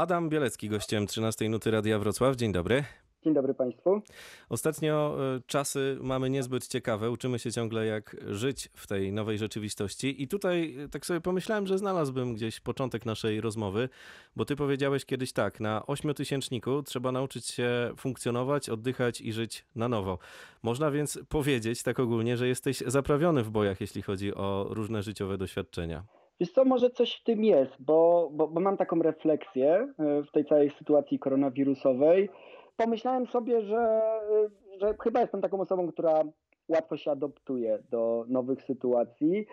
Adam Bielecki, gościem 13 Nuty Radia Wrocław. Dzień dobry. Dzień dobry Państwu. Ostatnio e, czasy mamy niezbyt ciekawe. Uczymy się ciągle, jak żyć w tej nowej rzeczywistości. I tutaj e, tak sobie pomyślałem, że znalazłbym gdzieś początek naszej rozmowy, bo ty powiedziałeś kiedyś tak: na ośmiotysięczniku trzeba nauczyć się funkcjonować, oddychać i żyć na nowo. Można więc powiedzieć tak ogólnie, że jesteś zaprawiony w bojach, jeśli chodzi o różne życiowe doświadczenia. Wiesz co, może coś w tym jest, bo, bo, bo mam taką refleksję e, w tej całej sytuacji koronawirusowej. Pomyślałem sobie, że, e, że chyba jestem taką osobą, która łatwo się adoptuje do nowych sytuacji.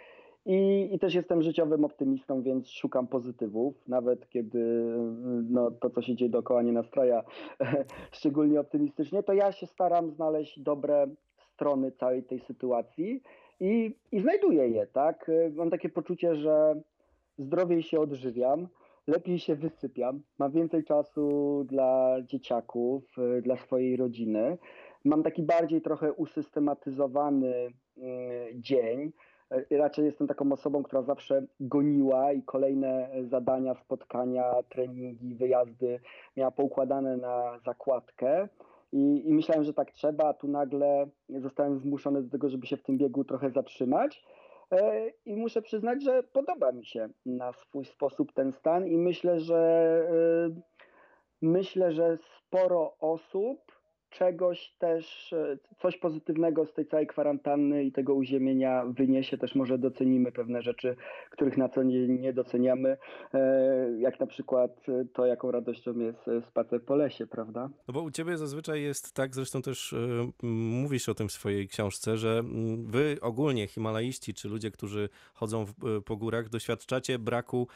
I, I, też jestem życiowym optymistą, więc szukam pozytywów, nawet kiedy no, to, co się dzieje dookoła, nie nastraja szczególnie optymistycznie, to ja się staram znaleźć dobre strony całej tej sytuacji i, i znajduję je, tak? Mam takie poczucie, że zdrowiej się odżywiam, lepiej się wysypiam, mam więcej czasu dla dzieciaków, dla swojej rodziny. Mam taki bardziej trochę usystematyzowany mm, dzień. Raczej jestem taką osobą, która zawsze goniła i kolejne zadania, spotkania, treningi, wyjazdy miała poukładane na zakładkę. I, I, myślałem, że tak trzeba, a tu nagle zostałem zmuszony do tego, żeby się w tym biegu trochę zatrzymać. E, I muszę przyznać, że podoba mi się na swój sposób ten stan i myślę, że e, myślę, że sporo osób czegoś też, e, coś pozytywnego z tej całej kwarantanny i tego uziemienia wyniesie. Też może docenimy pewne rzeczy, których na co nie, nie doceniamy, e, jak na przykład to, jaką radością jest spacer po lesie, prawda? No bo u ciebie zazwyczaj jest tak, zresztą też mówisz o tym w swojej książce, że wy ogólnie, himalaiści, czy ludzie, którzy chodzą w, po górach, doświadczacie braku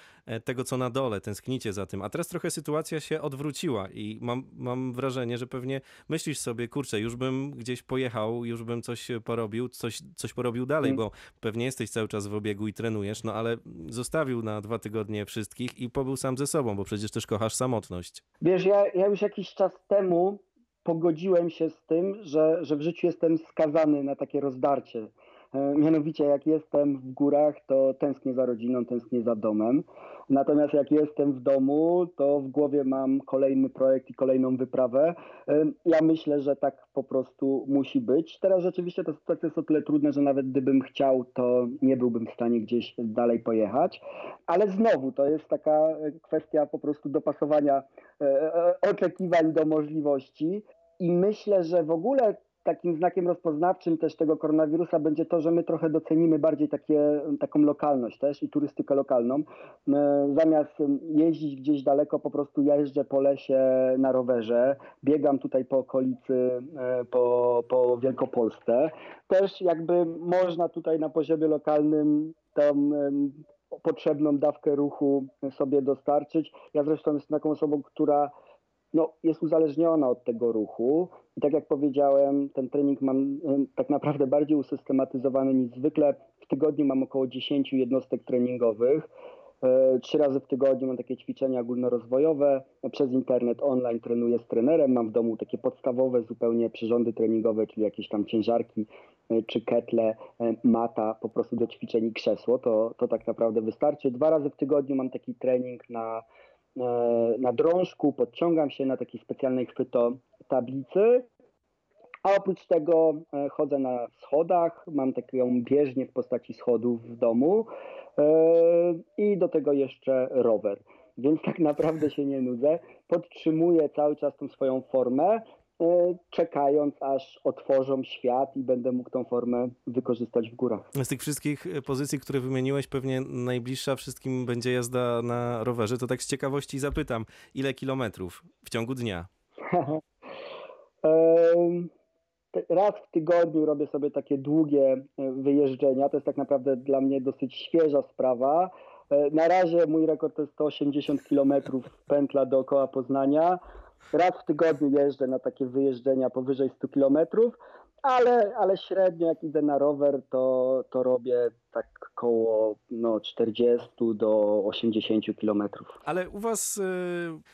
tego, co na dole, tęsknicie za tym. A teraz trochę sytuacja się odwróciła i mam, mam wrażenie, że pewnie myślisz myślisz sobie, kurczę, już bym gdzieś pojechał, już bym coś porobił, coś, coś porobił dalej, mm. bo pewnie jesteś cały czas w obiegu i trenujesz, no ale zostawił na dwa tygodnie wszystkich i pobył sam ze sobą, bo przecież też kochasz samotność. Wiesz, ja, ja już jakiś czas temu pogodziłem się z tym, że, że w życiu jestem skazany na takie rozdarcie mianowicie, jak jestem w górach, to tęsknię za rodziną, tęsknię za domem. Natomiast jak jestem w domu, to w głowie mam kolejny projekt i kolejną wyprawę. E, ja myślę, że tak po prostu musi być. Teraz rzeczywiście ta sytuacja jest o tyle trudna, że nawet gdybym chciał, to nie byłbym w stanie gdzieś dalej pojechać. Ale znowu to jest taka kwestia po prostu dopasowania e, oczekiwań do możliwości. I myślę, że w ogóle takim znakiem rozpoznawczym też tego koronawirusa będzie to, że my trochę docenimy bardziej takie, taką lokalność też i turystykę lokalną. E, zamiast jeździć gdzieś daleko, po prostu jeżdżę po lesie na rowerze, biegam tutaj po okolicy, e, po, po Wielkopolsce. Też jakby można tutaj na poziomie lokalnym tą potrzebną dawkę ruchu sobie dostarczyć. Ja zresztą jestem taką osobą, która no, jest uzależniona od tego ruchu. I tak jak powiedziałem, ten trening mam tak naprawdę bardziej usystematyzowany niż zwykle. W tygodniu mam około 10 jednostek treningowych. E, trzy razy w tygodniu mam takie ćwiczenia ogólnorozwojowe. Przez internet online trenuję z trenerem. Mam w domu takie podstawowe zupełnie przyrządy treningowe, czyli jakieś tam ciężarki e, czy ketle, e, mata po prostu do ćwiczeń i krzesło. To, to tak naprawdę wystarczy. Dwa razy w tygodniu mam taki trening na na drążku, podciągam się na takiej specjalnej chwyto tablicy, a oprócz tego e, chodzę na schodach, mam taką bieżnię w postaci schodów w domu e, i do tego jeszcze rower. Więc tak naprawdę się nie nudzę. Podtrzymuję cały czas tą swoją formę. E, czekając aż otworzą świat i będę mógł tą formę wykorzystać w górach. Z tych wszystkich e, pozycji, które wymieniłeś, pewnie najbliższa wszystkim będzie jazda na rowerze. To tak z ciekawości zapytam, ile kilometrów w ciągu dnia? Raz w tygodniu robię sobie takie długie e, wyjeżdżenia. To jest tak naprawdę dla mnie dosyć świeża sprawa. Na razie mój rekord to jest 180 km pętla dookoła Poznania. Raz w tygodniu jeżdżę na takie wyjeżdżenia powyżej 100 kilometrów, ale, ale średnio jak idę na rower, to, to robię tak koło no, 40 do 80 kilometrów. Ale u was y,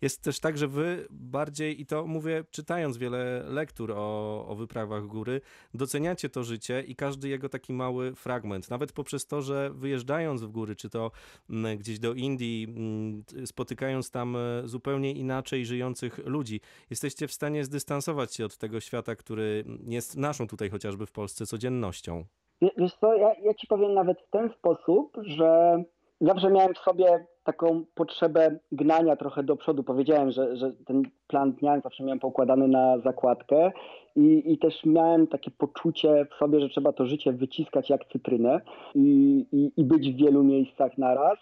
jest też tak, że wy bardziej, i to mówię czytając wiele lektur o, o wyprawach góry, doceniacie to życie i każdy jego taki mały fragment. Nawet poprzez to, że wyjeżdżając w góry, czy to mm, gdzieś do Indii, mm, spotykając tam e, zupełnie inaczej żyjących ludzi, jesteście w stanie zdystansować się od tego świata, który jest naszą tutaj chociażby w Polsce codziennością. Wie- Wiesz co, ja, ja ci powiem nawet w ten sposób, że zawsze miałem w sobie taką potrzebę gnania trochę do przodu. Powiedziałem, że, że ten plan dnia zawsze miałem pokładany na zakładkę i, i też miałem takie poczucie w sobie, że trzeba to życie wyciskać jak cytrynę i, i, i być w wielu miejscach naraz.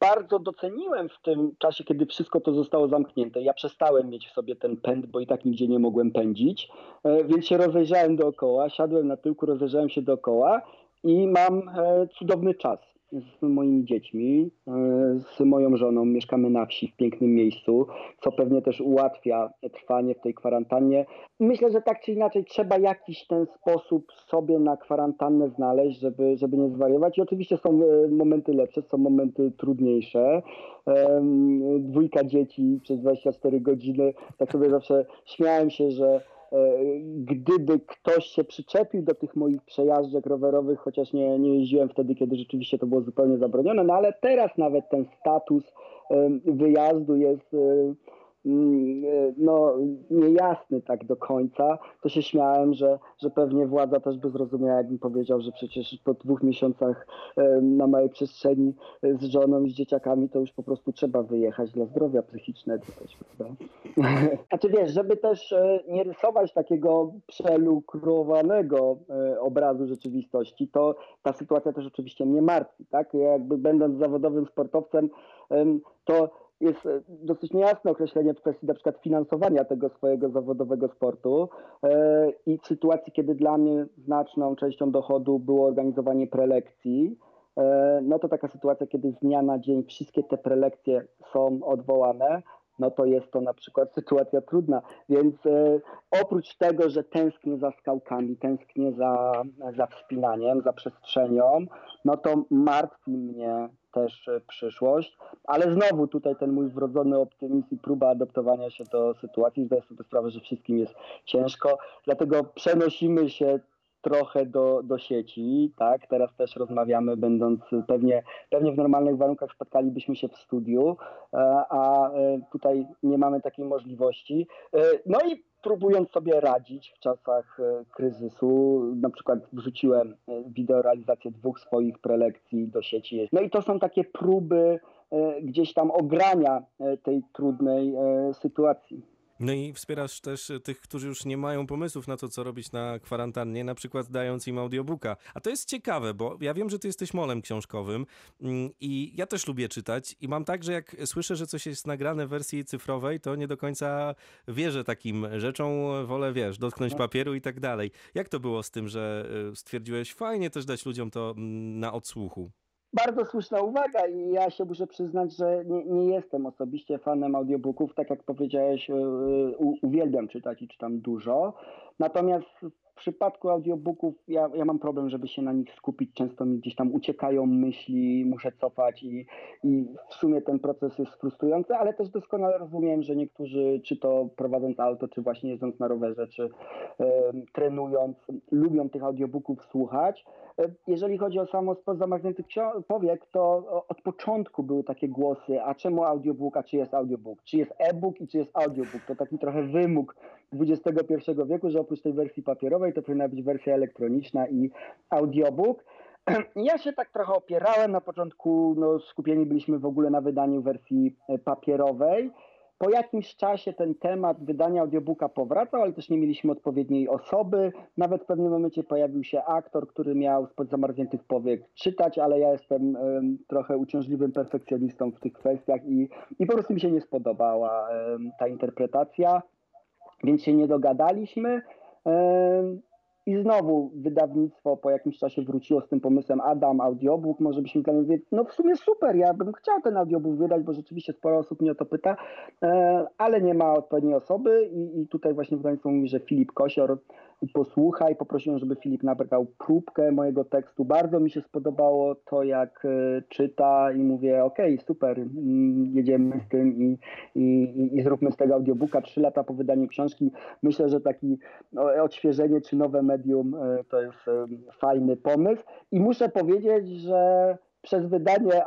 Bardzo doceniłem w tym czasie, kiedy wszystko to zostało zamknięte. Ja przestałem mieć w sobie ten pęd, bo i tak nigdzie nie mogłem pędzić, E, więc się rozejrzałem dookoła, siadłem na tyłku, rozejrzałem się dookoła i mam e, cudowny czas z moimi dziećmi, e, z moją żoną. Mieszkamy na wsi w pięknym miejscu, co pewnie też ułatwia trwanie w tej kwarantannie. Myślę, że tak czy inaczej trzeba jakiś ten sposób sobie na kwarantannę znaleźć, żeby, żeby nie zwariować. I oczywiście są e, momenty lepsze, są momenty trudniejsze. Dwójka dzieci przez 24 godziny. Tak sobie zawsze śmiałem się, że gdyby ktoś się przyczepił do tych moich przejażdżek rowerowych, chociaż nie, nie jeździłem wtedy, kiedy rzeczywiście to było zupełnie zabronione, no ale teraz nawet ten status wyjazdu jest e, e, no, niejasny tak do końca, to się śmiałem, że, że pewnie władza też by zrozumiała, jakbym powiedział, że przecież po dwóch miesiącach na małej przestrzeni e, z żoną i z dzieciakami to już po prostu trzeba wyjechać dla zdrowia psychicznego też, prawda? Znaczy wiesz, żeby też e, nie rysować takiego przelukrowanego e, obrazu rzeczywistości, to ta sytuacja też oczywiście mnie martwi, tak? Ja jakby będąc zawodowym sportowcem, em, to jest e, dosyć niejasne określenie w kwestii na przykład finansowania tego swojego zawodowego sportu e, i w sytuacji, kiedy dla mnie znaczną częścią dochodu było organizowanie prelekcji, e, no to taka sytuacja, kiedy z dnia na dzień wszystkie te prelekcje są odwołane, no to jest to na przykład sytuacja trudna. Więc oprócz tego, że tęsknię za skałkami, tęsknię za, za wspinaniem, za przestrzenią, no to martwi mnie też przyszłość, ale znowu tutaj ten mój wrodzony optymizm i próba adaptowania się do sytuacji, zdaję sobie sprawę, że wszystkim jest ciężko, dlatego przenosimy się trochę do, do sieci, tak, teraz też rozmawiamy, będąc pewnie, pewnie w normalnych warunkach spotkalibyśmy się w studiu, e, a e, tutaj nie mamy takiej możliwości. E, No i próbując sobie radzić w czasach kryzysu, na przykład wrzuciłem wideorealizację dwóch swoich prelekcji do sieci. No i to są takie próby gdzieś tam ogrania e, tej trudnej e, sytuacji. No i wspierasz też tych, którzy już nie mają pomysłów na to, co robić na kwarantannie, na przykład dając im audiobooka. A to jest ciekawe, bo ja wiem, że ty jesteś molem książkowym mm, i ja też lubię czytać i mam tak, że jak słyszę, że coś jest nagrane w wersji cyfrowej, to nie do końca wierzę takim rzeczom, wolę, wiesz, dotknąć papieru i tak dalej. Jak to było z tym, że stwierdziłeś, fajnie też dać ludziom to mm, na odsłuchu? Bardzo słuszna uwaga i ja się muszę przyznać, że nie, nie jestem osobiście fanem audiobooków. Tak jak powiedziałeś, yy, u, uwielbiam czytać i czytam dużo. Natomiast w przypadku audiobooków ja, ja mam problem, żeby się na nich skupić. Często mi gdzieś tam uciekają myśli, muszę cofać i, i w sumie ten proces jest frustrujący, ale też doskonale rozumiem, że niektórzy, czy to prowadząc auto, czy właśnie jeżdżąc na rowerze, czy trenując, lubią tych audiobooków słuchać. E, Jeżeli chodzi o samo spod zamarzniętych powiek, to od początku były takie głosy, a czemu audiobook, a czy jest audiobook? Czy jest e-book i czy jest audiobook? To taki trochę wymóg XXI wieku, że oprócz tej wersji papierowej to powinna być wersja elektroniczna i audiobook. Ja się tak trochę opierałem. Na początku no, skupieni byliśmy w ogóle na wydaniu wersji e, papierowej. Po jakimś czasie ten temat wydania audiobooka powracał, ale też nie mieliśmy odpowiedniej osoby. Nawet w pewnym momencie pojawił się aktor, który miał spod zamarzniętych powiek czytać, ale ja jestem em, trochę uciążliwym perfekcjonistą w tych kwestiach i, i po prostu mi się nie spodobała em, ta interpretacja, więc się nie dogadaliśmy. Um, I znowu wydawnictwo po jakimś czasie wróciło z tym pomysłem Adam, audiobook, może byśmy tam mówili, no w sumie super, ja bym chciał ten audiobook wydać, bo rzeczywiście sporo osób mnie o to pyta, e, ale nie ma odpowiedniej osoby i, i tutaj właśnie wydawnictwo mówi, że Filip Kosior posłuchaj. Poprosiłem, żeby Filip nabrał próbkę mojego tekstu. Bardzo mi się spodobało to, jak e, czyta i mówię, okej, okay, super, mm, jedziemy z tym i, i, i zróbmy z tego audiobooka. Trzy lata po wydaniu książki. Myślę, że taki odświeżenie czy nowe medium e, to jest e, fajny pomysł. I muszę powiedzieć, że przez wydanie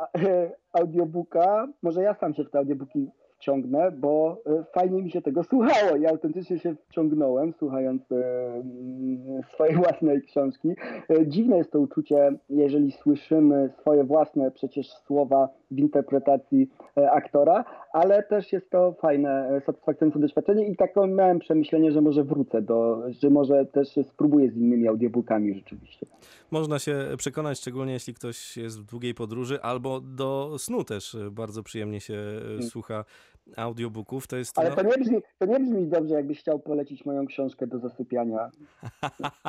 audiobooka, może ja sam się w te audiobooki wciągnę, bo e, fajnie mi się tego słuchało. Ja autentycznie się wciągnąłem, słuchając e, mm, swojej własnej książki. E, dziwne jest to uczucie, jeżeli słyszymy swoje własne przecież słowa w interpretacji aktora, ale też jest to fajne, satysfakcjonujące doświadczenie i taką miałem przemyślenie, że może wrócę do, że może też spróbuję z innymi audiobookami rzeczywiście. Można się przekonać, szczególnie jeśli ktoś jest w długiej podróży albo do snu też bardzo przyjemnie się hmm. słucha audiobooków, to jest... Ale no... to, nie brzmi, to nie brzmi dobrze, jakbyś chciał polecić moją książkę do zasypiania.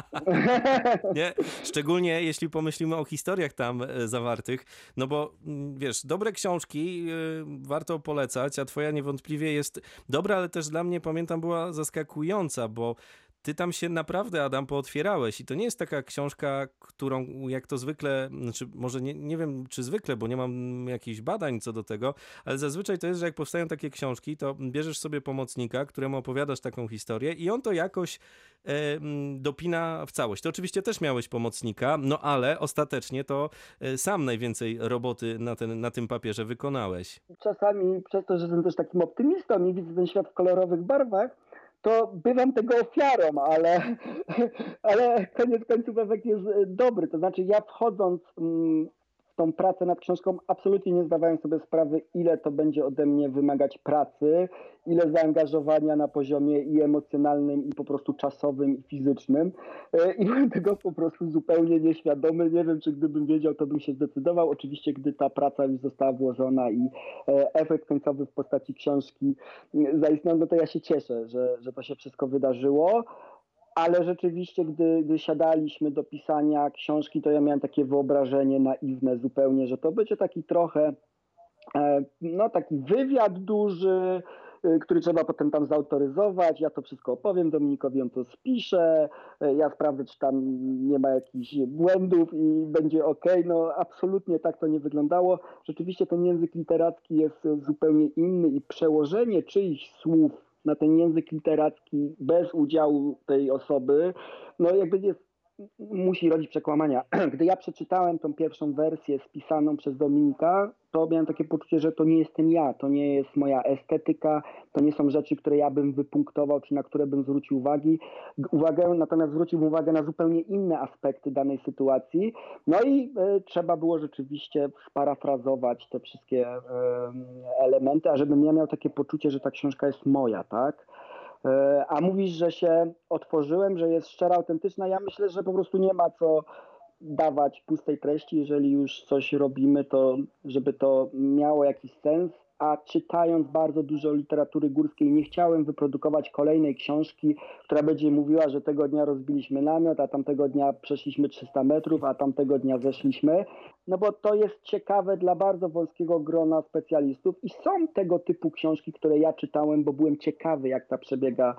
nie, szczególnie jeśli pomyślimy o historiach tam e, zawartych, no bo mm, wiesz, dobre książki y, warto polecać, a twoja niewątpliwie jest dobra, ale też dla mnie, pamiętam, była zaskakująca, bo ty tam się naprawdę, Adam, pootwierałeś i to nie jest taka książka, którą jak to zwykle, znaczy może nie, nie wiem czy zwykle, bo nie mam jakichś badań co do tego, ale zazwyczaj to jest, że jak powstają takie książki, to bierzesz sobie pomocnika, któremu opowiadasz taką historię i on to jakoś e, dopina w całość. To oczywiście też miałeś pomocnika, no ale ostatecznie to e, sam najwięcej roboty na, ten, na tym papierze wykonałeś. Czasami przez to, że jestem też takim optymistą i widzę ten świat w kolorowych barwach, to bywam tego ofiarą, ale, ale koniec końców efekt jest dobry. To znaczy ja wchodząc mm, tą pracę nad książką absolutnie nie zdawałem sobie sprawy, ile to będzie ode mnie wymagać pracy, ile zaangażowania na poziomie i emocjonalnym, i po prostu czasowym, i fizycznym. E, I byłem tego po prostu zupełnie nieświadomy. Nie wiem, czy gdybym wiedział, to bym się zdecydował. Oczywiście, gdy ta praca już została włożona i e, efekt końcowy w postaci książki zaistniał, no to ja się cieszę, że, że to się wszystko wydarzyło ale rzeczywiście, gdy, gdy siadaliśmy do pisania książki, to ja miałem takie wyobrażenie naiwne zupełnie, że to będzie taki trochę, e, no taki wywiad duży, e, który trzeba potem tam zautoryzować. Ja to wszystko opowiem Dominikowi, on to spisze, e, ja sprawdzę, czy tam nie ma jakichś błędów i będzie ok. No absolutnie tak to nie wyglądało. Rzeczywiście ten język literacki jest zupełnie inny i przełożenie czyichś słów na ten język literacki bez udziału tej osoby, no jakby jest musi rodzić przekłamania. Gdy ja przeczytałem tą pierwszą wersję spisaną przez Dominika, to miałem takie poczucie, że to nie jestem ja, to nie jest moja estetyka, to nie są rzeczy, które ja bym wypunktował, czy na które bym zwrócił uwagi, uwagę, natomiast zwrócił uwagę na zupełnie inne aspekty danej sytuacji. No i y, trzeba było rzeczywiście sparafrazować te wszystkie y, elementy, a żebym ja miał takie poczucie, że ta książka jest moja, tak? E, a mówisz, że się otworzyłem, że jest szczera, autentyczna. Ja myślę, że po prostu nie ma co dawać pustej treści, jeżeli już coś robimy, to żeby to miało jakiś sens, a czytając bardzo dużo literatury górskiej, nie chciałem wyprodukować kolejnej książki, która będzie mówiła, że tego dnia rozbiliśmy namiot, a tamtego dnia przeszliśmy 300 metrów, a tamtego dnia zeszliśmy. No bo to jest ciekawe dla bardzo wąskiego grona specjalistów i są tego typu książki, które ja czytałem, bo byłem ciekawy, jak ta przebiega,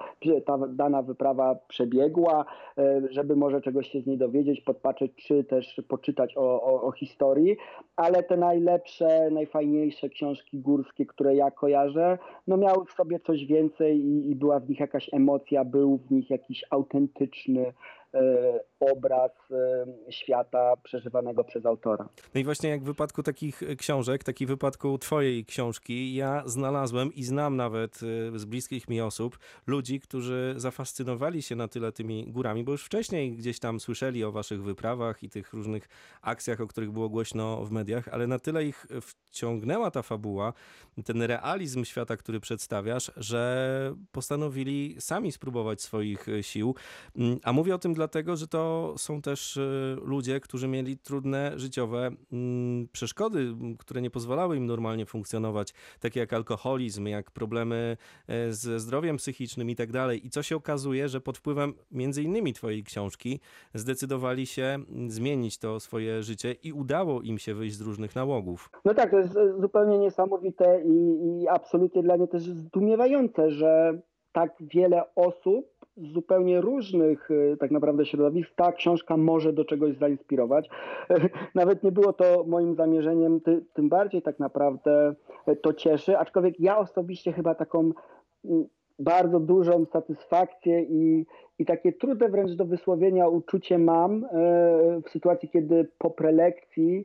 ta dana wyprawa przebiegła, e, żeby może czegoś się z niej dowiedzieć, podpatrzeć, czy też poczytać o, o, o historii, ale te najlepsze, najfajniejsze książki górskie, które ja kojarzę, no miały w sobie coś więcej i, i była w nich jakaś emocja, był w nich jakiś autentyczny obraz e, świata przeżywanego przez autora. No i właśnie jak w wypadku takich książek, tak i w wypadku twojej książki, ja znalazłem i znam nawet e, z bliskich mi osób ludzi, którzy zafascynowali się na tyle tymi górami, bo już wcześniej gdzieś tam słyszeli o waszych wyprawach i tych różnych akcjach, o których było głośno w mediach, ale na tyle ich wciągnęła ta fabuła, ten realizm świata, który przedstawiasz, że postanowili sami spróbować swoich sił. Mm, a mówię o tym dlatego, że to są też y, ludzie, którzy mieli trudne życiowe mm, przeszkody, które nie pozwalały im normalnie funkcjonować, takie jak alkoholizm, jak problemy e, ze zdrowiem psychicznym i tak dalej. I co się okazuje, że pod wpływem między innymi twojej książki zdecydowali się zmienić to swoje życie i udało im się wyjść z różnych nałogów. No tak, to jest e, zupełnie niesamowite i, i absolutnie dla mnie też zdumiewające, że tak wiele osób z zupełnie różnych e, tak naprawdę środowisk ta książka może do czegoś zainspirować. Nawet nie było to moim zamierzeniem, ty, tym bardziej tak naprawdę to cieszy, aczkolwiek ja osobiście chyba taką bardzo dużą satysfakcję i, i takie trudne wręcz do wysłowienia uczucie mam e, w sytuacji, kiedy po prelekcji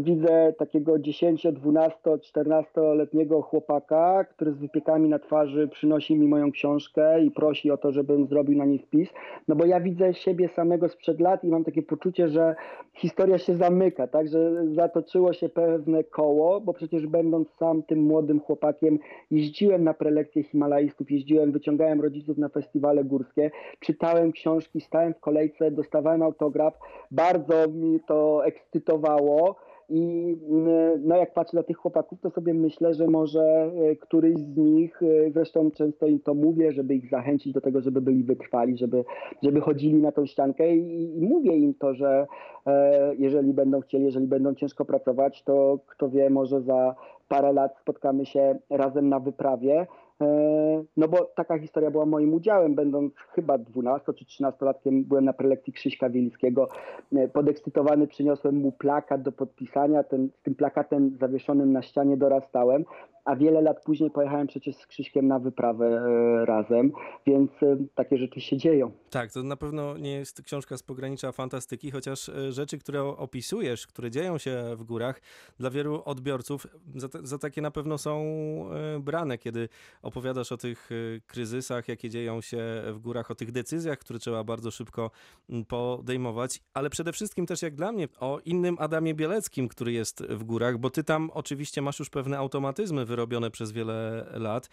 widzę takiego 10, 12, 14-letniego chłopaka, który z wypiekami na twarzy przynosi mi moją książkę i prosi o to, żebym zrobił na niej wpis. No bo ja widzę siebie samego sprzed lat i mam takie poczucie, że historia się zamyka, tak, że zatoczyło się pewne koło, bo przecież będąc sam tym młodym chłopakiem jeździłem na prelekcje himalaistów, jeździłem, wyciągałem rodziców na festiwale górskie, czytałem książki, stałem w kolejce, dostawałem autograf, bardzo mi to ekscytowało. I mm, no jak patrzę na tych chłopaków, to sobie myślę, że może e, któryś z nich, e, zresztą często im to mówię, żeby ich zachęcić do tego, żeby byli wytrwali, żeby, żeby chodzili na tą ściankę. I, i mówię im to, że e, jeżeli będą chcieli, jeżeli będą ciężko pracować, to kto wie, może za parę lat spotkamy się razem na wyprawie no bo taka historia była moim udziałem, będąc chyba 12 czy 13 latkiem byłem na prelekcji Krzyśka Wielickiego. E, podekscytowany przyniosłem mu plakat do podpisania, ten, z tym plakatem zawieszonym na ścianie dorastałem a wiele lat później pojechałem przecież z Krzyśkiem na wyprawę e, razem, więc e, takie rzeczy się dzieją. Tak, to na pewno nie jest książka z pogranicza fantastyki, chociaż e, rzeczy, które opisujesz, które dzieją się w górach, dla wielu odbiorców za, za takie na pewno są brane, kiedy opowiadasz o tych kryzysach, jakie dzieją się w górach, o tych decyzjach, które trzeba bardzo szybko podejmować, ale przede wszystkim też jak dla mnie o innym Adamie Bieleckim, który jest w górach, bo ty tam oczywiście masz już pewne automatyzmy wyrobione przez wiele lat,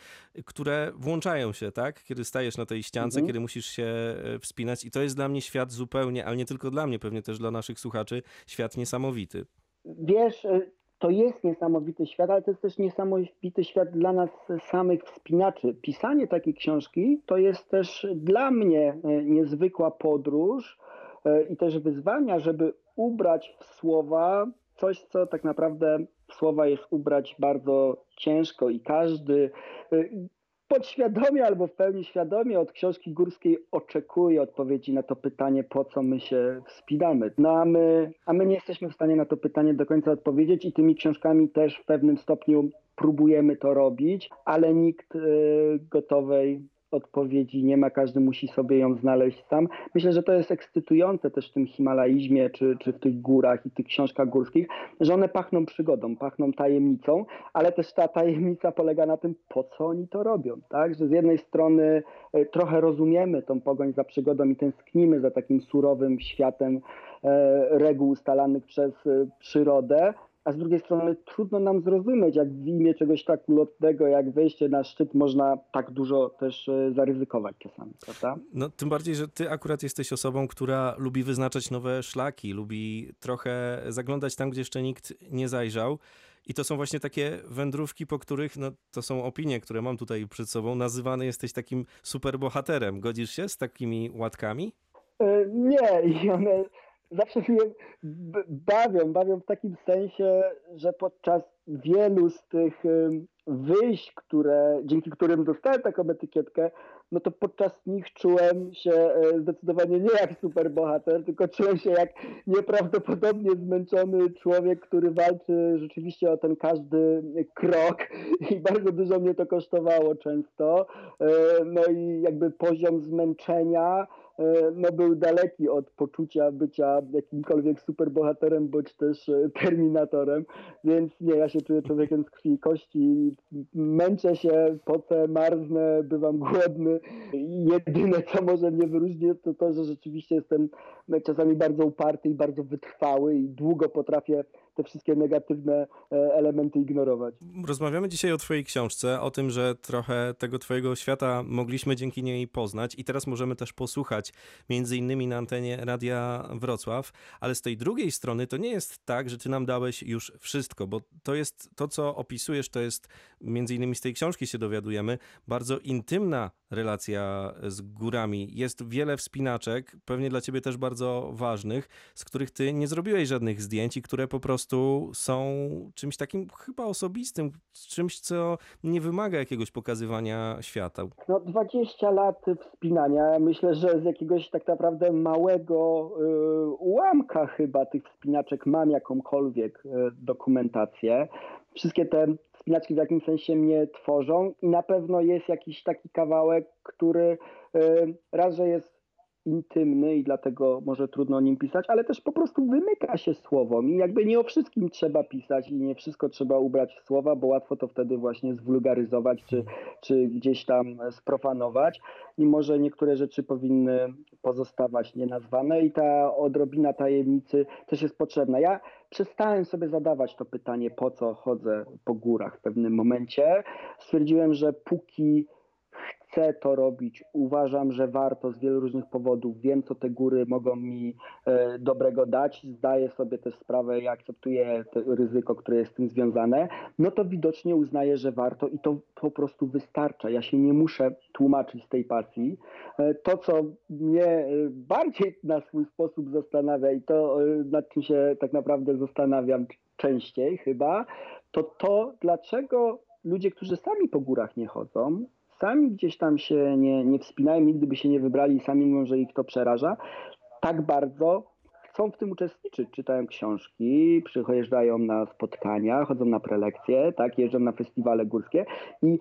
które włączają się, tak? Kiedy stajesz na tej ściance, mhm. kiedy musisz się e, wspinać i to jest dla mnie świat zupełnie, ale nie tylko dla mnie, pewnie też dla naszych słuchaczy, świat niesamowity. Wiesz, e, to jest niesamowity świat, ale to jest też niesamowity świat dla nas samych wspinaczy. Pisanie takiej książki to jest też dla mnie e, niezwykła podróż i też wyzwania, żeby ubrać w słowa coś, co tak naprawdę słowa jest ubrać bardzo ciężko i każdy y, podświadomie albo w pełni świadomie od książki górskiej oczekuje odpowiedzi na to pytanie, po co my się wspinamy. No a my, a my nie jesteśmy w stanie na to pytanie do końca odpowiedzieć i tymi książkami też w pewnym stopniu próbujemy to robić, ale nikt y, gotowej odpowiedzi nie ma, każdy musi sobie ją znaleźć sam. Myślę, że to jest ekscytujące też w tym himalaizmie, czy, czy w tych górach i tych książkach górskich, że one pachną przygodą, pachną tajemnicą, ale też ta tajemnica polega na tym, po co oni to robią, tak? Że z jednej strony e, trochę rozumiemy tą pogoń za przygodą i tęsknimy za takim surowym światem e, reguł ustalanych przez e, przyrodę, a z drugiej strony trudno nam zrozumieć, jak w imię czegoś tak ulotnego, jak wejście na szczyt, można tak dużo też e, zaryzykować czasami, prawda? No, tym bardziej, że ty akurat jesteś osobą, która lubi wyznaczać nowe szlaki, lubi trochę zaglądać tam, gdzie jeszcze nikt nie zajrzał. I to są właśnie takie wędrówki, po których, no to są opinie, które mam tutaj przed sobą, nazywany jesteś takim superbohaterem. Godzisz się z takimi łatkami? E, nie, i one zawsze mnie bawią, bawią w takim sensie, że podczas wielu z tych wyjść, które, dzięki którym dostałem taką etykietkę, no to podczas nich czułem się e, zdecydowanie nie jak superbohater, tylko czułem się jak nieprawdopodobnie zmęczony człowiek, który walczy rzeczywiście o ten każdy krok i bardzo dużo mnie to kosztowało często. E, no i jakby poziom zmęczenia no, był daleki od poczucia bycia jakimkolwiek superbohaterem bądź też e, terminatorem, więc nie, ja się czuję człowiekiem z krwi i kości, męczę się, pocę, marznę, bywam głodny. Jedyne, co może mnie wyróżnić, to to, że rzeczywiście jestem czasami bardzo uparty i bardzo wytrwały i długo potrafię te wszystkie negatywne e, elementy ignorować. Rozmawiamy dzisiaj o Twojej książce, o tym, że trochę tego Twojego świata mogliśmy dzięki niej poznać i teraz możemy też posłuchać między innymi na antenie Radia Wrocław, ale z tej drugiej strony to nie jest tak, że Ty nam dałeś już wszystko, bo to jest to, co opisujesz, to jest między innymi z tej książki się dowiadujemy, bardzo intymna relacja z górami. Jest wiele wspinaczek, pewnie dla ciebie też bardzo ważnych, z których ty nie zrobiłeś żadnych zdjęć i które po prostu są czymś takim chyba osobistym, czymś, co nie wymaga jakiegoś pokazywania świata. No 20 lat wspinania, myślę, że z jakiegoś tak naprawdę małego y, ułamka chyba tych wspinaczek mam jakąkolwiek y, dokumentację. Wszystkie te spinaczki w jakimś sensie mnie tworzą i na pewno jest jakiś taki kawałek, który y, raz, że jest intymny i dlatego może trudno o nim pisać, ale też po prostu wymyka się słowom i jakby nie o wszystkim trzeba pisać i nie wszystko trzeba ubrać w słowa, bo łatwo to wtedy właśnie zwulgaryzować czy, czy gdzieś tam sprofanować i może niektóre rzeczy powinny pozostawać nienazwane i ta odrobina tajemnicy też jest potrzebna. Ja przestałem sobie zadawać to pytanie, po co chodzę po górach w pewnym momencie. Stwierdziłem, że póki chcę to robić, uważam, że warto z wielu różnych powodów, wiem, co te góry mogą mi e, dobrego dać, zdaję sobie też sprawę i akceptuję ryzyko, które jest z tym związane, no to widocznie uznaję, że warto i to po prostu wystarcza. Ja się nie muszę tłumaczyć z tej pasji. E, to, co mnie e, bardziej na swój sposób zastanawia i to, e, nad czym się tak naprawdę zastanawiam częściej chyba, to to, dlaczego ludzie, którzy sami po górach nie chodzą, sami gdzieś tam się nie, nie wspinają, nigdy by się nie wybrali sami mówią, że ich to przeraża, tak bardzo chcą w tym uczestniczyć, czytają książki, przyjeżdżają na spotkania, chodzą na prelekcje, tak, jeżdżą na festiwale górskie i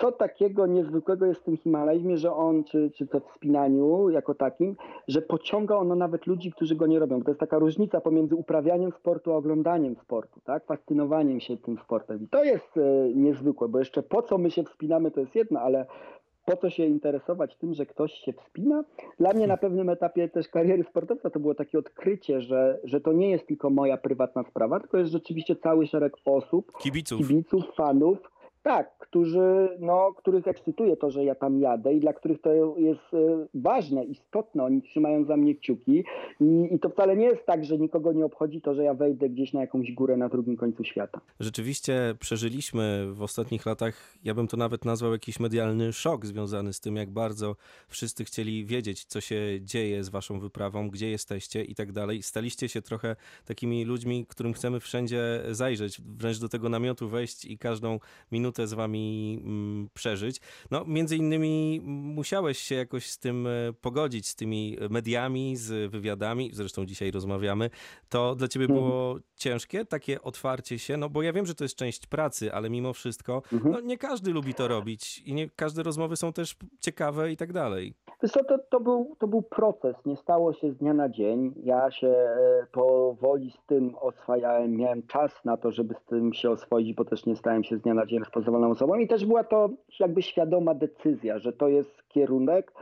co takiego niezwykłego jest w tym Himalajzmie, że on, czy, czy to w wspinaniu jako takim, że pociąga ono nawet ludzi, którzy go nie robią. Bo to jest taka różnica pomiędzy uprawianiem sportu a oglądaniem sportu, tak? Fascynowaniem się tym sportem. I to jest e, niezwykłe, bo jeszcze po co my się wspinamy, to jest jedno, ale po co się interesować tym, że ktoś się wspina? Dla mnie na pewnym etapie też kariery sportowca to było takie odkrycie, że, że to nie jest tylko moja prywatna sprawa, tylko jest rzeczywiście cały szereg osób, kibiców, kibiców fanów, tak, którzy, no, których ekscytuje to, że ja tam jadę i dla których to jest e, ważne, istotne. Oni trzymają za mnie kciuki i, i to wcale nie jest tak, że nikogo nie obchodzi to, że ja wejdę gdzieś na jakąś górę na drugim końcu świata. Rzeczywiście przeżyliśmy w ostatnich latach, ja bym to nawet nazwał jakiś medialny szok związany z tym, jak bardzo wszyscy chcieli wiedzieć, co się dzieje z waszą wyprawą, gdzie jesteście i tak dalej. Staliście się trochę takimi ludźmi, którym chcemy wszędzie zajrzeć, wręcz do tego namiotu wejść i każdą minutę minutę z wami mm, przeżyć. No, między innymi musiałeś się jakoś z tym e, pogodzić, z tymi mediami, z wywiadami, zresztą dzisiaj rozmawiamy. To dla ciebie mhm. było ciężkie, takie otwarcie się, no bo ja wiem, że to jest część pracy, ale mimo wszystko, mhm. no nie każdy lubi to robić i nie każde rozmowy są też ciekawe i tak dalej. Co, to, to, był, to był proces, nie stało się z dnia na dzień. Ja się e, powoli z tym oswajałem, miałem czas na to, żeby z tym się oswoić, bo też nie stałem się z dnia na dzień rozpoznawalną osobą i też była to jakby świadoma decyzja, że to jest kierunek,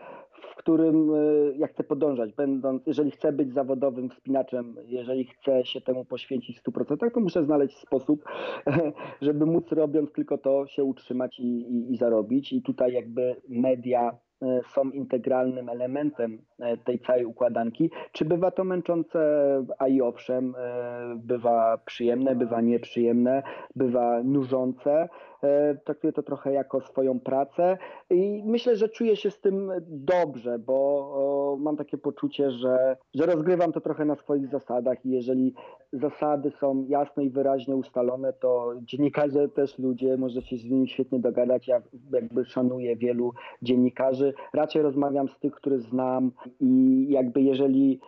w którym e, ja chcę podążać, będąc, jeżeli chcę być zawodowym wspinaczem, jeżeli chcę się temu poświęcić w 100%, to muszę znaleźć sposób, żeby móc robiąc tylko to się utrzymać i, i, i zarobić. I tutaj jakby media E, są integralnym elementem tej całej układanki. Czy bywa to męczące? A i owszem, e, bywa przyjemne, bywa nieprzyjemne, bywa nużące. Traktuję to trochę jako swoją pracę i myślę, że czuję się z tym dobrze, bo mam takie poczucie, że, że rozgrywam to trochę na swoich zasadach i jeżeli zasady są jasno i wyraźnie ustalone, to dziennikarze też ludzie, możecie się z nimi świetnie dogadać. Ja jakby szanuję wielu dziennikarzy. Raczej rozmawiam z tych, których znam i jakby jeżeli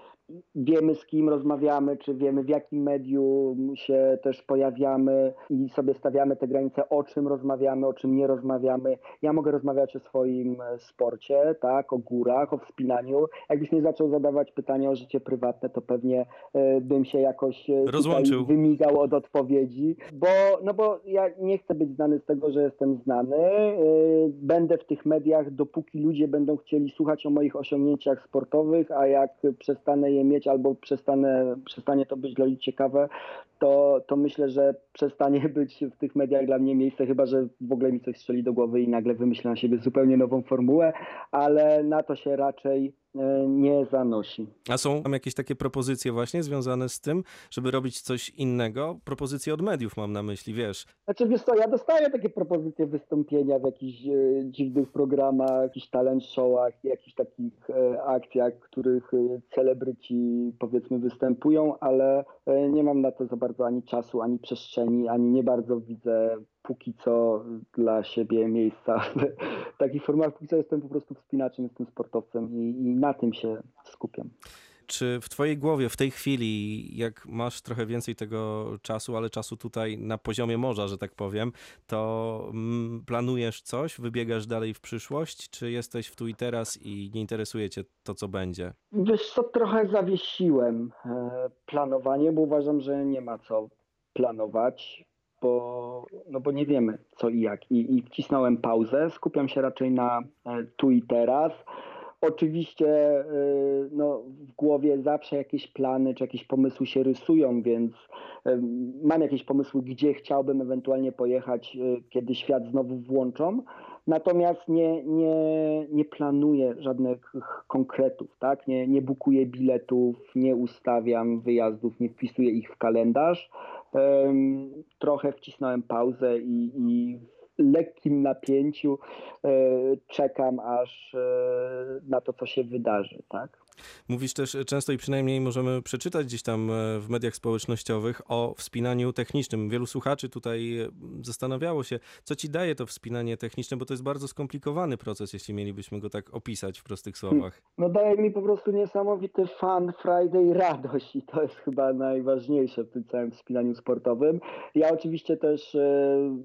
wiemy z kim rozmawiamy, czy wiemy w jakim medium się też pojawiamy i sobie stawiamy te granice, o czym rozmawiamy, o czym nie rozmawiamy. Ja mogę rozmawiać o swoim e, sporcie, tak, o górach, o wspinaniu. Jakbyś mnie zaczął zadawać pytania o życie prywatne, to pewnie e, bym się jakoś e, Rozłączył. wymigał od odpowiedzi, bo, no bo ja nie chcę być znany z tego, że jestem znany. Będę w tych mediach, dopóki ludzie będą chcieli słuchać o moich osiągnięciach sportowych, a jak przestanę je mieć albo przestanę, przestanie to być dla ludzi ciekawe, to, to myślę, że przestanie być w tych mediach dla mnie miejsce, chyba że w ogóle mi coś strzeli do głowy i nagle wymyślę na siebie zupełnie nową formułę, ale na to się raczej nie zanosi. A są tam jakieś takie propozycje właśnie związane z tym, żeby robić coś innego? Propozycje od mediów mam na myśli, wiesz? Znaczy wiesz co, ja dostaję takie propozycje wystąpienia w jakichś e, dziwnych programach, jakichś talent showach, jakichś takich e, akcjach, w których e, celebryci powiedzmy występują, ale e, nie mam na to za bardzo ani czasu, ani przestrzeni, ani nie bardzo widzę póki co dla siebie miejsca w takich formach. Póki co jestem po prostu wspinaczem, jestem sportowcem i, i na tym się skupiam. Czy w twojej głowie w tej chwili, jak masz trochę więcej tego czasu, ale czasu tutaj na poziomie morza, że tak powiem, to mm, planujesz coś, wybiegasz dalej w przyszłość, czy jesteś w tu i teraz i nie interesuje cię to, co będzie? Wiesz co, trochę zawiesiłem e, planowanie, bo uważam, że nie ma co planować, bo, no bo nie wiemy co i jak. I, I wcisnąłem pauzę, skupiam się raczej na e, tu i teraz. Oczywiście y, no, w głowie zawsze jakieś plany czy jakieś pomysły się rysują, więc y, mam jakieś pomysły, gdzie chciałbym ewentualnie pojechać, kiedy świat znowu włączą. Natomiast nie, nie, nie planuję żadnych konkretów, tak? Nie, nie bukuję biletów, nie ustawiam wyjazdów, nie wpisuję ich w kalendarz. Trochę wcisnąłem pauzę i, i lekkim napięciu e, czekam aż e, na to, co się wydarzy, tak? Mówisz też często i przynajmniej możemy przeczytać gdzieś tam e, w mediach społecznościowych o wspinaniu technicznym. Wielu słuchaczy tutaj zastanawiało się, co ci daje to wspinanie techniczne, bo to jest bardzo skomplikowany proces, jeśli mielibyśmy go tak opisać w prostych słowach. No daje mi po prostu niesamowity fan, Friday radość i to jest chyba najważniejsze w tym całym wspinaniu sportowym. Ja oczywiście też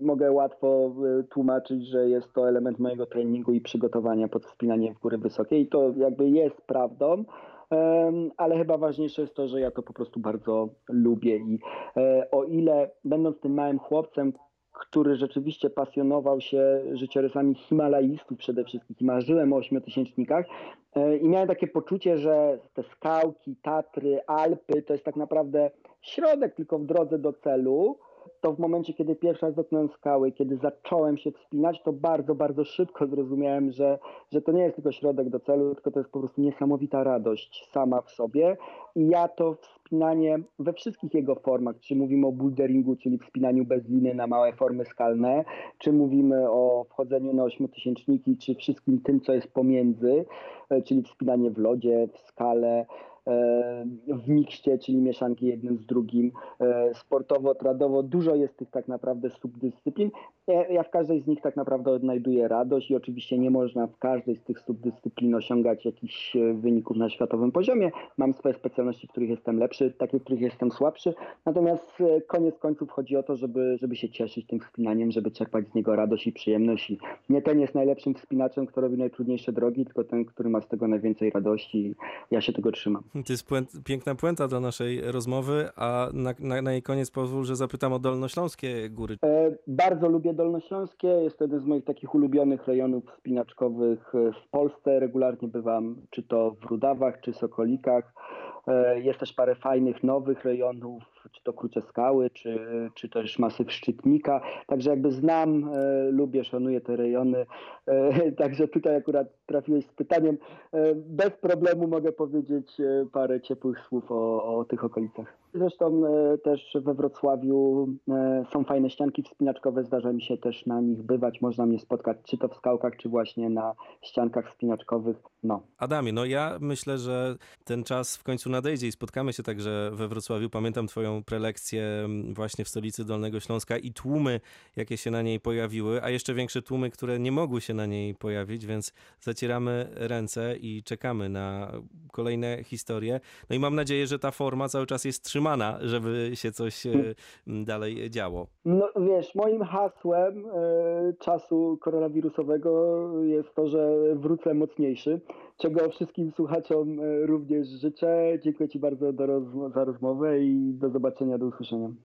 mogę łatwo tłumaczyć, że jest to element mojego treningu i przygotowania pod wspinanie w góry wysokie i to jakby jest prawdą ale chyba ważniejsze jest to, że ja to po prostu bardzo lubię i e, o ile będąc tym małym chłopcem, który rzeczywiście pasjonował się życiorysami Himalajistów przede wszystkim marzyłem o ośmiotysięcznikach e, i miałem takie poczucie, że te skałki, Tatry, Alpy to jest tak naprawdę środek tylko w drodze do celu, to w momencie, kiedy pierwszy raz dotknąłem skały, kiedy zacząłem się wspinać, to bardzo, bardzo szybko zrozumiałem, że, że to nie jest tylko środek do celu, tylko to jest po prostu niesamowita radość sama w sobie. I ja to wspinanie we wszystkich jego formach, czy mówimy o boulderingu, czyli wspinaniu bez liny na małe formy skalne, czy mówimy o wchodzeniu na ośmiotysięczniki, czy wszystkim tym, co jest pomiędzy, e, czyli wspinanie w lodzie, w skale, w mikście, czyli mieszanki jednym z drugim, e, sportowo, tradowo. Dużo jest tych tak naprawdę subdyscyplin. Ja w każdej z nich tak naprawdę odnajduję radość i oczywiście nie można w każdej z tych subdyscyplin osiągać jakichś e, wyników na światowym poziomie. Mam swoje specjalności, w których jestem lepszy, takie, w których jestem słabszy. Natomiast e, koniec końców chodzi o to, żeby, żeby się cieszyć tym wspinaniem, żeby czerpać z niego radość i przyjemność. I nie ten jest najlepszym wspinaczem, kto robi najtrudniejsze drogi, tylko ten, który ma z tego najwięcej radości. Ja się tego trzymam. To jest puent, piękna puenta do naszej rozmowy, a na, na, na jej koniec pozwól, że zapytam o Dolnośląskie góry. E, bardzo lubię Dolnośląskie, jest jeden z moich takich ulubionych rejonów wspinaczkowych e, w Polsce. Regularnie bywam czy to w Rudawach, czy Sokolikach. E, jest też parę fajnych, nowych rejonów, czy to Krucie Skały, czy, czy też Masyw Szczytnika. Także jakby znam, e, lubię, szanuję te rejony. E, także tutaj akurat trafiłeś z pytaniem. Bez problemu mogę powiedzieć parę ciepłych słów o, o tych okolicach. Zresztą e, też we Wrocławiu e, są fajne ścianki wspinaczkowe, zdarza mi się też na nich bywać, można mnie spotkać czy to w skałkach, czy właśnie na ściankach wspinaczkowych. No. Adamie, no ja myślę, że ten czas w końcu nadejdzie i spotkamy się także we Wrocławiu. Pamiętam twoją prelekcję właśnie w stolicy Dolnego Śląska i tłumy, jakie się na niej pojawiły, a jeszcze większe tłumy, które nie mogły się na niej pojawić, więc zacieramy ręce i czekamy na kolejne historie. No i mam nadzieję, że ta forma cały czas jest trzymana, żeby się coś e, dalej działo. No wiesz, moim hasłem e, czasu koronawirusowego jest to, że wrócę mocniejszy, czego wszystkim słuchaczom e, również życzę. Dziękuję Ci bardzo rozmo- za rozmowę i do zobaczenia, do usłyszenia.